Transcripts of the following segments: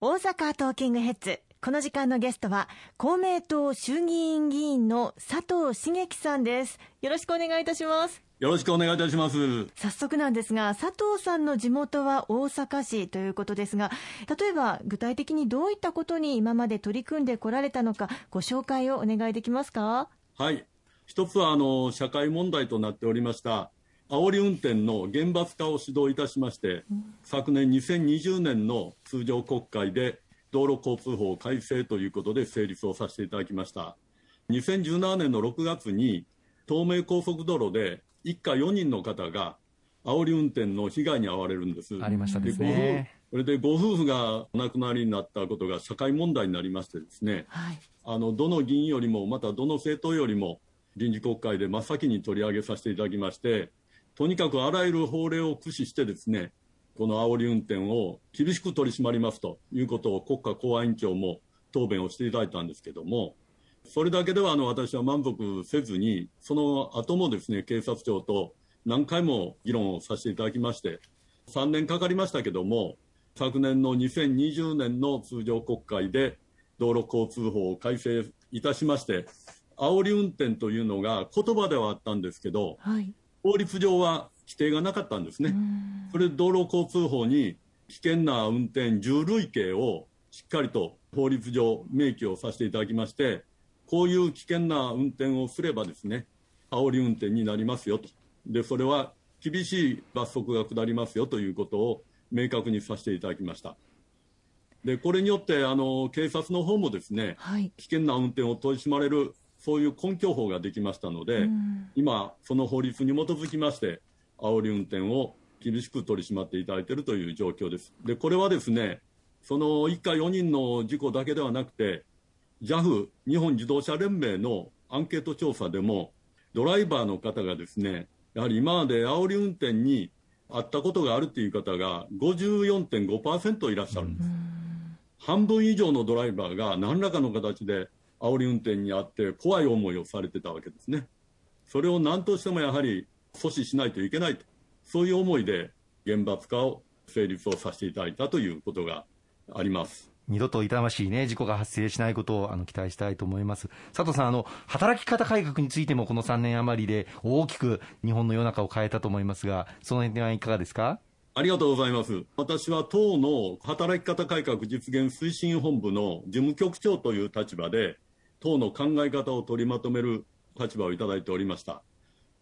大阪トーキングヘッズ。この時間のゲストは公明党衆議院議員の佐藤茂樹さんです。よろしくお願いいたします。よろしくお願いいたします。早速なんですが佐藤さんの地元は大阪市ということですが例えば具体的にどういったことに今まで取り組んでこられたのかご紹介をお願いできますか？はい。一つはあの社会問題となっておりました煽り運転の厳罰化を指導いたしまして、うん、昨年2020年の通常国会で道路交通法改正ということで成立をさせていただきました。2017年の6月に東名高速道路で一家4人の方が煽り運転の被害に遭われるんです。ありましたですね。それでご夫婦がお亡くなりになったことが社会問題になりましてですね、はい、あのどの議員よりもまたどの政党よりも臨時国会で真っ先に取り上げさせていただきましてとにかくあらゆる法令を駆使してですねこの煽り運転を厳しく取り締まりますということを国家公安委員長も答弁をしていただいたんですけどもそれだけではあの私は満足せずにその後もですね警察庁と何回も議論をさせていただきまして3年かかりましたけども昨年の2020年の通常国会で道路交通法を改正いたしまして煽り運転というのが言葉ではあったんですけど、はい、法律上は規定がなかったんですね。それで道路交通法に危険な運転重類刑をしっかりと法律上明記をさせていただきまして、こういう危険な運転をすればですね、煽り運転になりますよと。で、それは厳しい罰則が下りますよということを明確にさせていただきました。で、これによって、あの、警察の方もですね、はい、危険な運転を取り締まれるそういう根拠法ができましたので、うん、今、その法律に基づきまして、煽り運転を厳しく取り締まっていただいているという状況です。で、これはですね、その一家4人の事故だけではなくて、JAF、日本自動車連盟のアンケート調査でも、ドライバーの方がですね、やはり今まで煽り運転にあったことがあるという方が54.5%いらっしゃるんです。半分以上のドライバーが何らかの形で煽り運転にあって怖い思いをされてたわけですね。それを何としてもやはり阻止しないといけないと、そういう思いで厳罰化を成立をさせていただいたということがあります。二度と痛ましい、ね、事故が発生しないことをあの期待したいと思います佐藤さんあの、働き方改革についてもこの3年余りで大きく日本の世の中を変えたと思いますが、その辺はいかがですか？ありがとうございます。私は党の働き方改革実現推進本部の事務局長という立場で、党の考え方を取りまとめる立場をいただいておりました。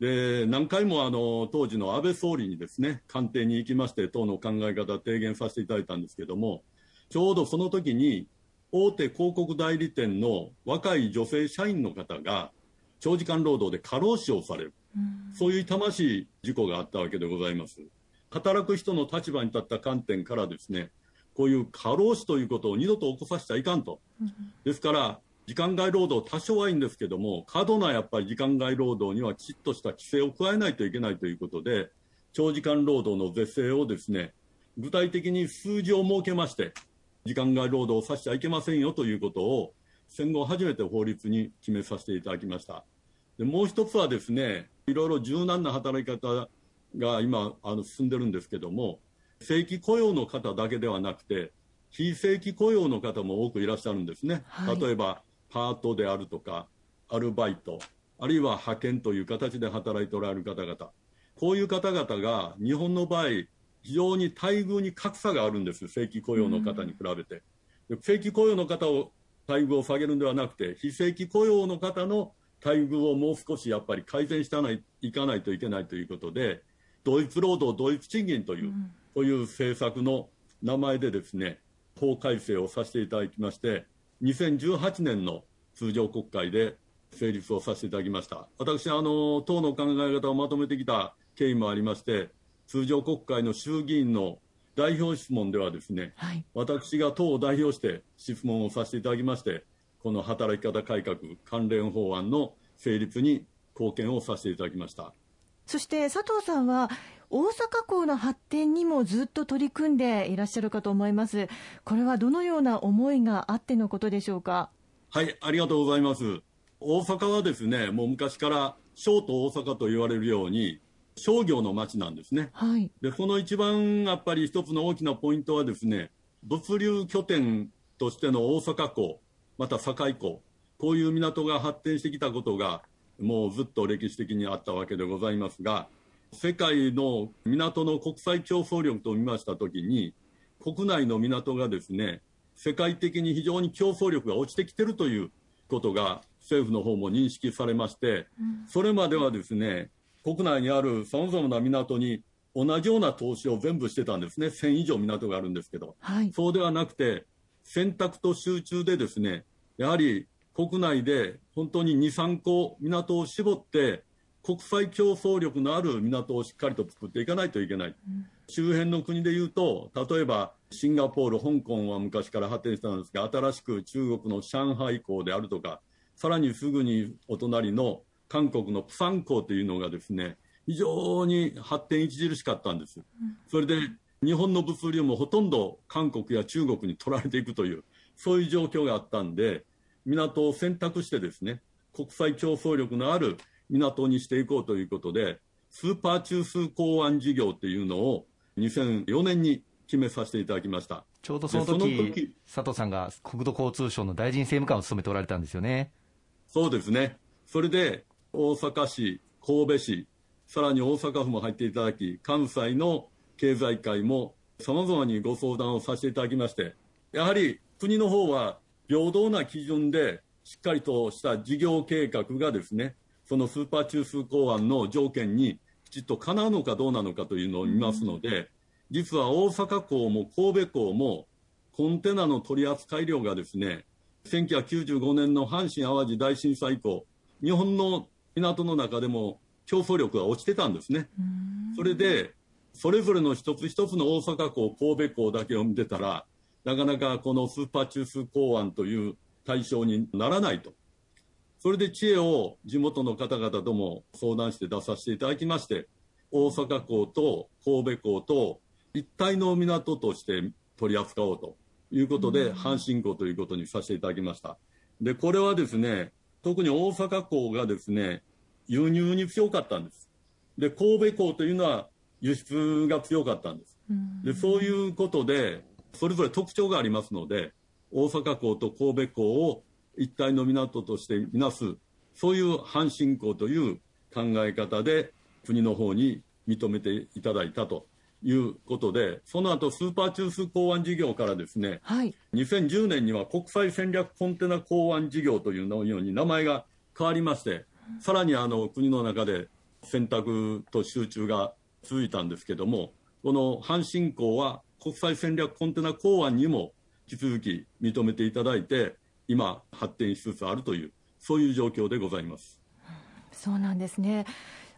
で何回もあの当時の安倍総理にですね官邸に行きまして党の考え方を提言させていただいたんですけどもちょうどその時に大手広告代理店の若い女性社員の方が長時間労働で過労死をされる、そういう痛ましい事故があったわけでございます。働く人の立場に立った観点からですねこういう過労死ということを二度と起こさせちゃいかんと、ですから時間外労働多少はいいんですけども過度なやっぱり時間外労働にはきちっとした規制を加えないといけないということで長時間労働の是正をですね具体的に数字を設けまして時間外労働をさせちゃいけませんよということを戦後初めて法律に決めさせていただきました。でもう一つはですねいろいろ柔軟な働き方が今あの進んでるんですけども正規雇用の方だけではなくて非正規雇用の方も多くいらっしゃるんですね、はい、例えばパートであるとか、アルバイト、あるいは派遣という形で働いておられる方々、こういう方々が日本の場合、非常に待遇に格差があるんです、正規雇用の方に比べて。正規雇用の方を待遇を下げるんではなくて、非正規雇用の方の待遇をもう少しやっぱり改善していかないといけないということで、同一労働同一賃金という、こういう政策の名前でですね、法改正をさせていただきまして、2018年の通常国会で成立をさせていただきました。私、あの、党の考え方をまとめてきた経緯もありまして、通常国会の衆議院の代表質問ではですね、はい、私が党を代表して質問をさせていただきまして、この働き方改革関連法案の成立に貢献をさせていただきました。そして佐藤さんは大阪港の発展にもずっと取り組んでいらっしゃるかと思います。これはどのような思いがあってのことでしょうか？はい、ありがとうございます。大阪はですね、もう昔から小都大阪と言われるように商業の街なんですね。はい。で、その一番やっぱり一つの大きなポイントはですね、物流拠点としての大阪港、また堺港、こういう港が発展してきたことが、もうずっと歴史的にあったわけでございますが、世界の港の国際競争力と見ましたときに、国内の港がですね、世界的に非常に競争力が落ちてきてるということが政府の方も認識されまして、それまではですね、国内にあるさまざまな港に同じような投資を全部してたんですね、1000以上港があるんですけど、はい、そうではなくて、選択と集中でですね、やはり国内で本当に2、3個港を絞って、国際競争力のある港をしっかりと作っていかないといけない、うん、周辺の国でいうと、例えばシンガポール、香港は昔から発展したんですが、新しく中国の上海港であるとか、さらにすぐにお隣の韓国のプサン港というのがですね、非常に発展著しかったんです。それで日本の物流もほとんど韓国や中国に取られていくという、そういう状況があったんで、港を選択してですね、国際競争力のある港にしていこうということで、スーパー中枢港湾事業っていうのを2004年に決めさせていただきましたちょうどその時佐藤さんが国土交通省の大臣政務官を務めておられたんですよね。そうですね。それで大阪市、神戸市、さらに大阪府も入っていただき、関西の経済界もさまざまにご相談をさせていただきまして、やはり国の方は平等な基準でしっかりとした事業計画がですね、そのスーパー中枢港湾の条件にきちっとかなうのかどうなのかというのを見ますので、実は大阪港も神戸港もコンテナの取り扱い量がですね、1995年の阪神・淡路大震災以降、日本の港の中でも競争力が落ちてたんですね。それで、それぞれの一つ一つの大阪港、神戸港だけを見てたら、なかなかこのスーパー中枢港湾という対象にならないと。それで知恵を地元の方々とも相談して出させていただきまして、大阪港と神戸港と一体の港として取り扱おうということで、阪神港ということにさせていただきました。で、これはですね、特に大阪港がですね、輸入に強かったんです。で、神戸港というのは輸出が強かったんです。で、そういうことで、それぞれ特徴がありますので、大阪港と神戸港を一体の港としてみなす、そういう阪神港という考え方で国の方に認めていただいたということで、その後スーパー中枢港湾事業からですね、はい、2010年には国際戦略コンテナ港湾事業というのように名前が変わりまして、さらにあの国の中で選択と集中が続いたんですけども、この阪神港は国際戦略コンテナ港湾にも引き続き認めていただいて、今、発展しつつあるという、そういう状況でございます。そうなんですね。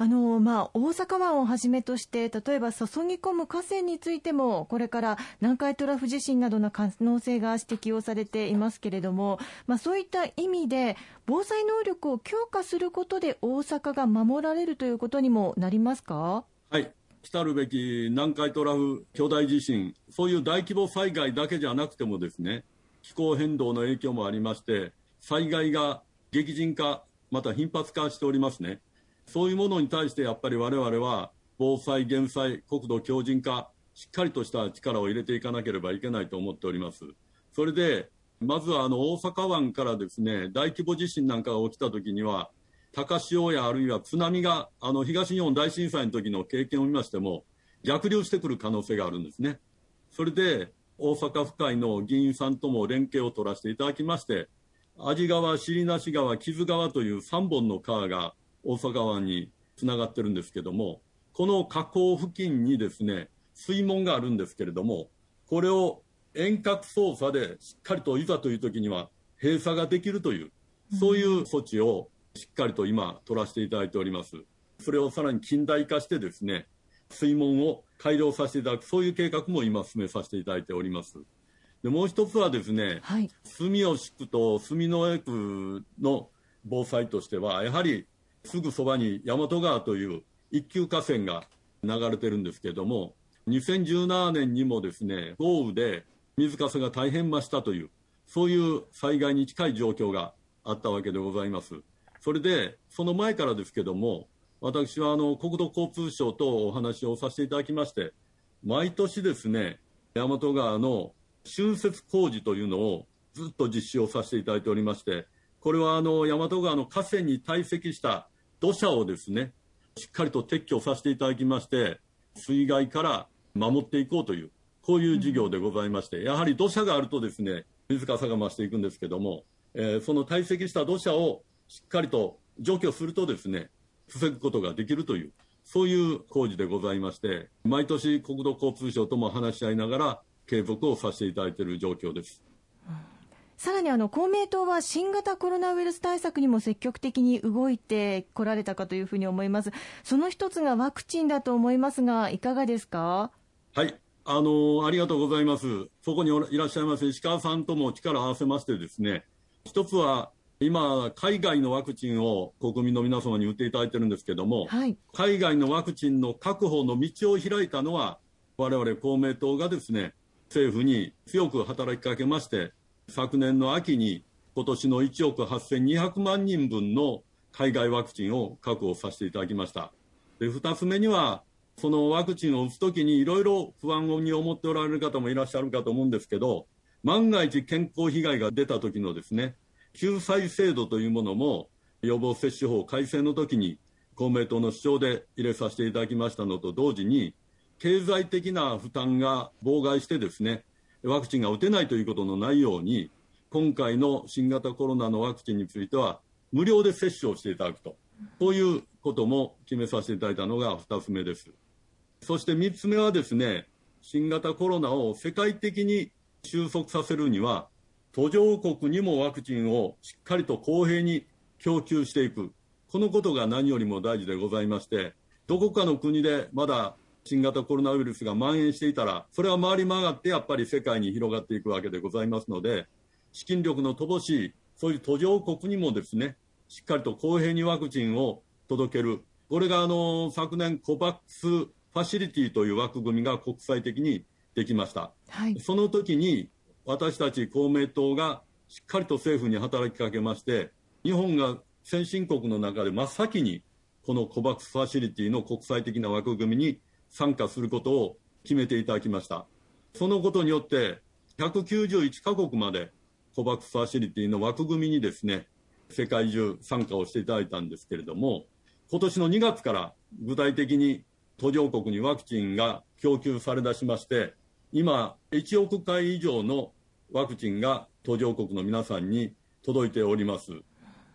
あのまあ、大阪湾をはじめとして、例えば注ぎ込む河川についても、これから南海トラフ地震などの可能性が指摘をされていますけれども、まあ、そういった意味で、防災能力を強化することで、大阪が守られるということにもなりますか？はい来るべき南海トラフ巨大地震、そういう大規模災害だけじゃなくてもですね、気候変動の影響もありまして、災害が激甚化、また頻発化しておりますね。そういうものに対してやっぱり我々は防災・減災、国土強靭化、しっかりとした力を入れていかなければいけないと思っております。それで、まずはあの大阪湾からですね、大規模地震なんかが起きたときには、高潮やあるいは津波があの東日本大震災の時の経験を見ましても、逆流してくる可能性があるんですね。それで、大阪府会の議員さんとも連携を取らせていただきまして、味川、尻無川、木津川という3本の川が大阪湾につながってるんですけども、この河口付近にですね、水門があるんですけれども、これを遠隔操作でしっかりといざという時には閉鎖ができるという、そういう措置をしっかりと今取らせていただいております。それをさらに近代化してですね、水門を改良させていただく、そういう計画も今進めさせていただいております。でもう一つはですね、はい、住吉区と住之江区の防災としては、やはりすぐそばに大和川という一級河川が流れてるんですけれども、2017年にもですね、豪雨で水かさが大変増したという、そういう災害に近い状況があったわけでございます。それで、その前からですけども、私はあの国土交通省とお話をさせていただきまして、毎年ですね、大和川の浚渫工事というのをずっと実施をさせていただいておりまして、これはあの大和川の河川に堆積した土砂をですね、しっかりと撤去させていただきまして、水害から守っていこうという、こういう事業でございまして、やはり土砂があるとですね、水かさが増していくんですけども、えー、その堆積した土砂をしっかりと除去するとですね、防ぐことができるという、そういう工事でございまして、毎年国土交通省とも話し合いながら、継続をさせていただいている状況です。さらにあの公明党は新型コロナウイルス対策にも積極的に動いてこられたかというふうに思います。その一つがワクチンだと思いますが、いかがですか？はい、あのありがとうございます。そこにいらっしゃいます石川さんとも力を合わせましてですね、一つは今、海外のワクチンを国民の皆様に打っていただいてるんですけども、はい、海外のワクチンの確保の道を開いたのは、我々公明党がですね、政府に強く働きかけまして、昨年の秋に今年の1億8200万人分の海外ワクチンを確保させていただきました。で2つ目には、そのワクチンを打つときにいろいろ不安に思っておられる方もいらっしゃるかと思うんですけど、万が一健康被害が出た時のですね、救済制度というものも予防接種法改正の時に公明党の主張で入れさせていただきましたのと同時に、経済的な負担が妨害してですね、ワクチンが打てないということのないように、今回の新型コロナのワクチンについては、無料で接種をしていただくと、こういうことも決めさせていただいたのが2つ目です。そして3つ目はですね、新型コロナを世界的に収束させるには、途上国にもワクチンをしっかりと公平に供給していく、このことが何よりも大事でございまして、どこかの国でまだ新型コロナウイルスが蔓延していたら、それは回り曲がってやっぱり世界に広がっていくわけでございますので、資金力の乏しい、そういう途上国にもですね、しっかりと公平にワクチンを届ける。これがあの、昨年 COVAX ファシリティという枠組みが国際的にできました。はい、その時に私たち公明党がしっかりと政府に働きかけまして、日本が先進国の中で真っ先にこの COVAX ファシリティの国際的な枠組みに参加することを決めていただきました。そのことによって、191カ国まで COVAX ファシリティの枠組みにですね、世界中参加をしていただいたんですけれども、今年の2月から具体的に途上国にワクチンが供給されだしまして、今、1億回以上のワクチンが途上国の皆さんに届いております。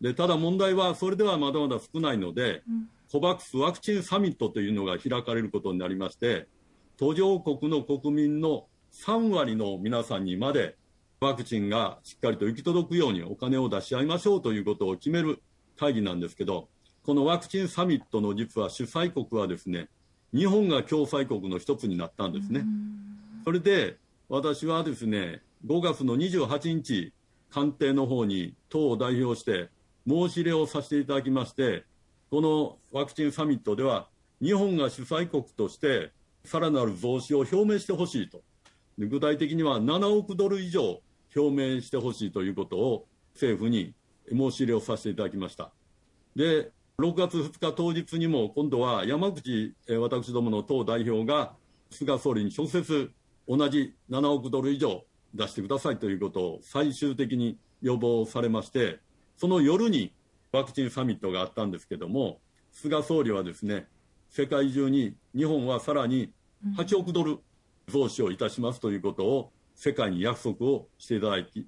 でただ問題は、それではまだまだ少ないので、うんコバックスワクチンサミットというのが開かれることになりまして、途上国の国民の3割の皆さんにまでワクチンがしっかりと行き届くようにお金を出し合いましょうということを決める会議なんですけど、このワクチンサミットの実は主催国はですね、日本が共催国の一つになったんですね。それで私はですね、5月の28日、官邸の方に党を代表して申し入れをさせていただきまして、このワクチンサミットでは、日本が主催国として、さらなる増資を表明してほしいと。具体的には7億ドル以上表明してほしいということを政府に申し入れをさせていただきました。で、6月2日当日にも今度は山口、私どもの党代表が菅総理に直接同じ7億ドル以上出してくださいということを最終的に要望されまして、その夜にワクチンサミットがあったんですけども、菅総理はですね、世界中に日本はさらに8億ドル増資をいたしますということを世界に約束をしていただき、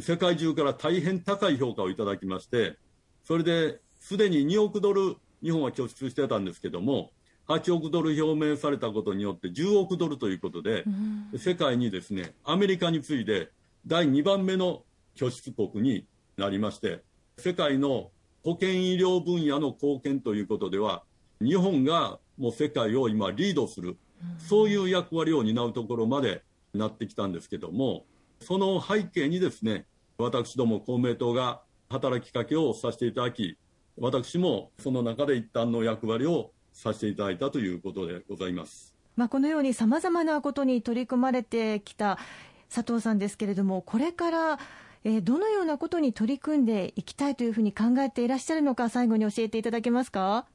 世界中から大変高い評価をいただきまして、それですでに2億ドル日本は拠出してたんですけども、8億ドル表明されたことによって10億ドルということで、世界にですね、アメリカに次いで第2番目の拠出国になりまして、世界の保健医療分野の貢献ということでは、日本がもう世界を今リードする、そういう役割を担うところまでなってきたんですけども、その背景にですね、私ども公明党が働きかけをさせていただき、私もその中で一旦の役割をさせていただいたということでございます。まあ、このようにさまざまなことに取り組まれてきた佐藤さんですけれども、これからえー、どのようなことに取り組んでいきたいというふうに考えていらっしゃるのか、最後に教えていただけますか？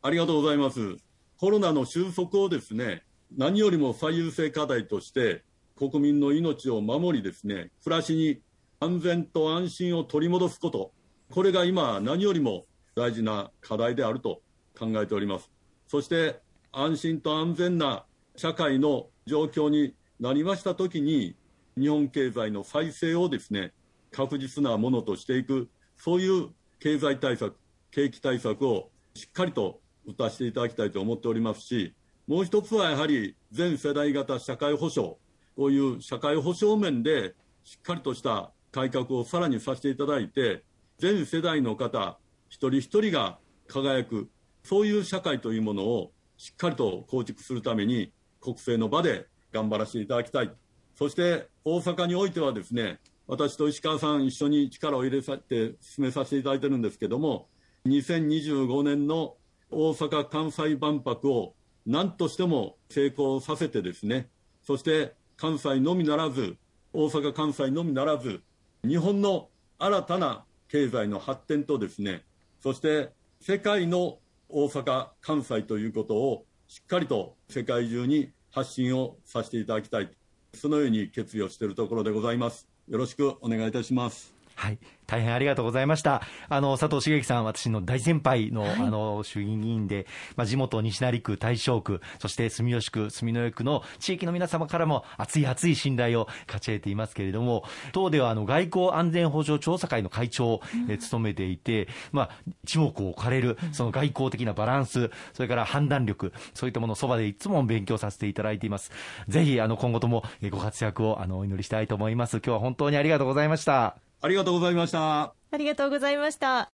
ありがとうございます。コロナの収束をですね、何よりも最優先課題として、国民の命を守りですね、暮らしに安全と安心を取り戻すこと、これが今、何よりも大事な課題であると考えております。そして安心と安全な社会の状況になりましたときに、日本経済の再生をですね、確実なものとしていく、そういう経済対策、景気対策をしっかりと打たせていただきたいと思っておりますし、もう一つはやはり全世代型社会保障、こういう社会保障面でしっかりとした改革をさらにさせていただいて、全世代の方、一人一人が輝く、そういう社会というものをしっかりと構築するために、国政の場で頑張らせていただきたい。そして大阪においてはですね、私と石川さん一緒に力を入れさせて進めさせていただいてるんですけども、2025年の大阪・関西万博を何としても成功させてですね、そして関西のみならず、大阪・関西のみならず、日本の新たな経済の発展とですね、そして世界の大阪・関西ということをしっかりと世界中に発信をさせていただきたい、そのように決意をしているところでございます。よろしくお願いいたします。はい。大変ありがとうございました。あの、佐藤茂樹さん、私の大先輩の、はい、あの、衆議院議員で、まあ、地元西成区、大正区、そして住吉区、住之江区の地域の皆様からも熱い熱い信頼を勝ち得ていますけれども、党ではあの、外交安全保障調査会の会長を、うん、え務めていて、まあ、一目置かれる、その外交的なバランス、それから判断力、そういったものをそばでいつも勉強させていただいています。ぜひ、あの、今後ともご活躍を、あの、お祈りしたいと思います。今日は本当にありがとうございました。ありがとうございました。ありがとうございました。